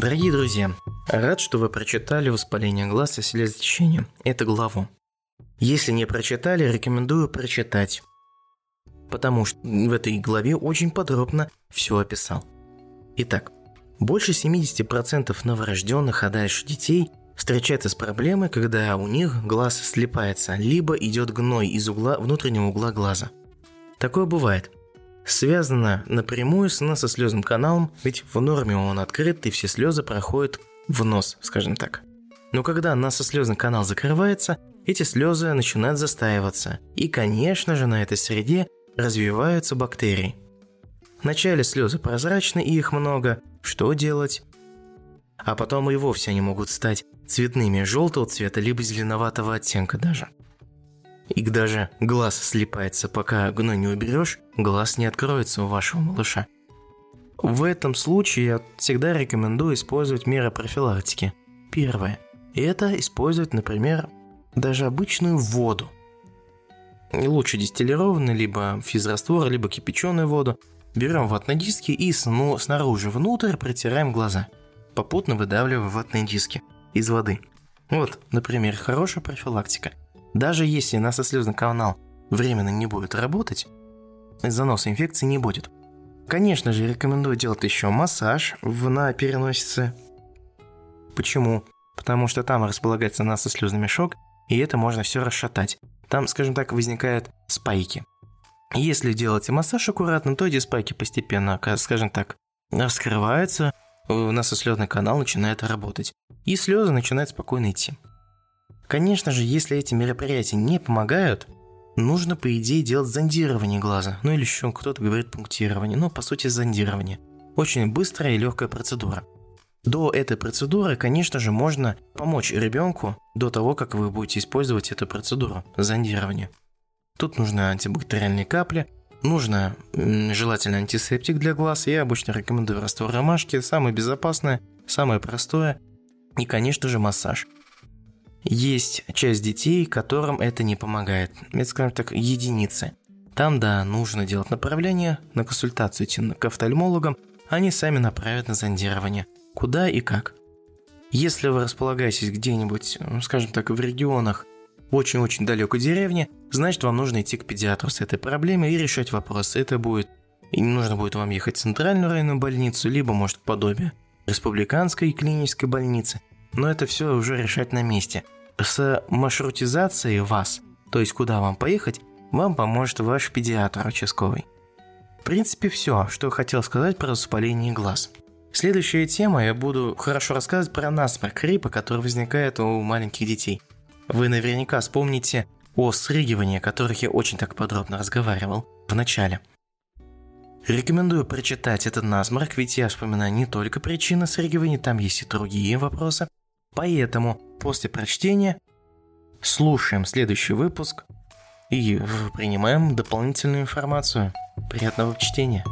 Дорогие друзья, рад, что вы прочитали «Воспаление глаз и слезотечение» эту главу. Если не прочитали, рекомендую прочитать, потому что в этой главе очень подробно все описал. Итак, больше 70% новорожденных, а дальше детей встречаются с проблемой, когда у них глаз слепается, либо идет гной из угла внутреннего угла глаза. Такое бывает. Связано напрямую с носослезным каналом, ведь в норме он открыт и все слезы проходят в нос, скажем так. Но когда носослезный канал закрывается, эти слезы начинают застаиваться. И, конечно же, на этой среде развиваются бактерии. Вначале слезы прозрачны и их много. Что делать? А потом и вовсе они могут стать цветными желтого цвета, либо зеленоватого оттенка даже. И даже глаз слипается, пока гной не уберешь, глаз не откроется у вашего малыша. В этом случае я всегда рекомендую использовать меры профилактики. Первое. Это использовать, например, даже обычную воду. Лучше дистиллированную, либо физраствор, либо кипяченую воду. Берем ватные диски и снаружи внутрь протираем глаза, попутно выдавливая ватные диски из воды. Вот, например, хорошая профилактика. Даже если насослезный канал временно не будет работать, заноса инфекции не будет. Конечно же, рекомендую делать еще массаж на переносице. Почему? Потому что там располагается насослезный мешок, и это можно все расшатать. Там, скажем так, возникают спайки. Если делаете массаж аккуратно, то эти спайки постепенно, скажем так, раскрываются, у нас слезный канал начинает работать, и слезы начинают спокойно идти. Конечно же, если эти мероприятия не помогают, нужно, по идее, делать зондирование глаза. Ну или еще кто-то говорит пунктирование, но по сути зондирование. Очень быстрая и легкая процедура. До этой процедуры, конечно же, можно помочь ребенку до того, как вы будете использовать эту процедуру зондирования. Тут нужны антибактериальные капли, нужно желательно антисептик для глаз. Я обычно рекомендую раствор ромашки, самое безопасное, самое простое. И, конечно же, массаж. Есть часть детей, которым это не помогает. Это, скажем так, единицы. Там, да, нужно делать направление, на консультацию идти к офтальмологам, они сами направят на зондирование – куда и как. Если вы располагаетесь где-нибудь, скажем так, в регионах очень-очень далекой деревни, значит вам нужно идти к педиатру с этой проблемой и решать вопрос. Это будет, и нужно будет вам ехать в центральную районную больницу, либо, может, подобие республиканской клинической больницы. Но это все уже решать на месте. С маршрутизацией вас, то есть куда вам поехать, вам поможет ваш педиатр участковый. В принципе, все, что хотел сказать про воспаление глаз. Следующая тема, я буду хорошо рассказывать про насморк гриппа, который возникает у маленьких детей. Вы наверняка вспомните о срыгивании, о которых я очень так подробно разговаривал в начале. Рекомендую прочитать этот насморк, ведь я вспоминаю не только причины срыгивания, там есть и другие вопросы. Поэтому после прочтения слушаем следующий выпуск и принимаем дополнительную информацию. Приятного чтения!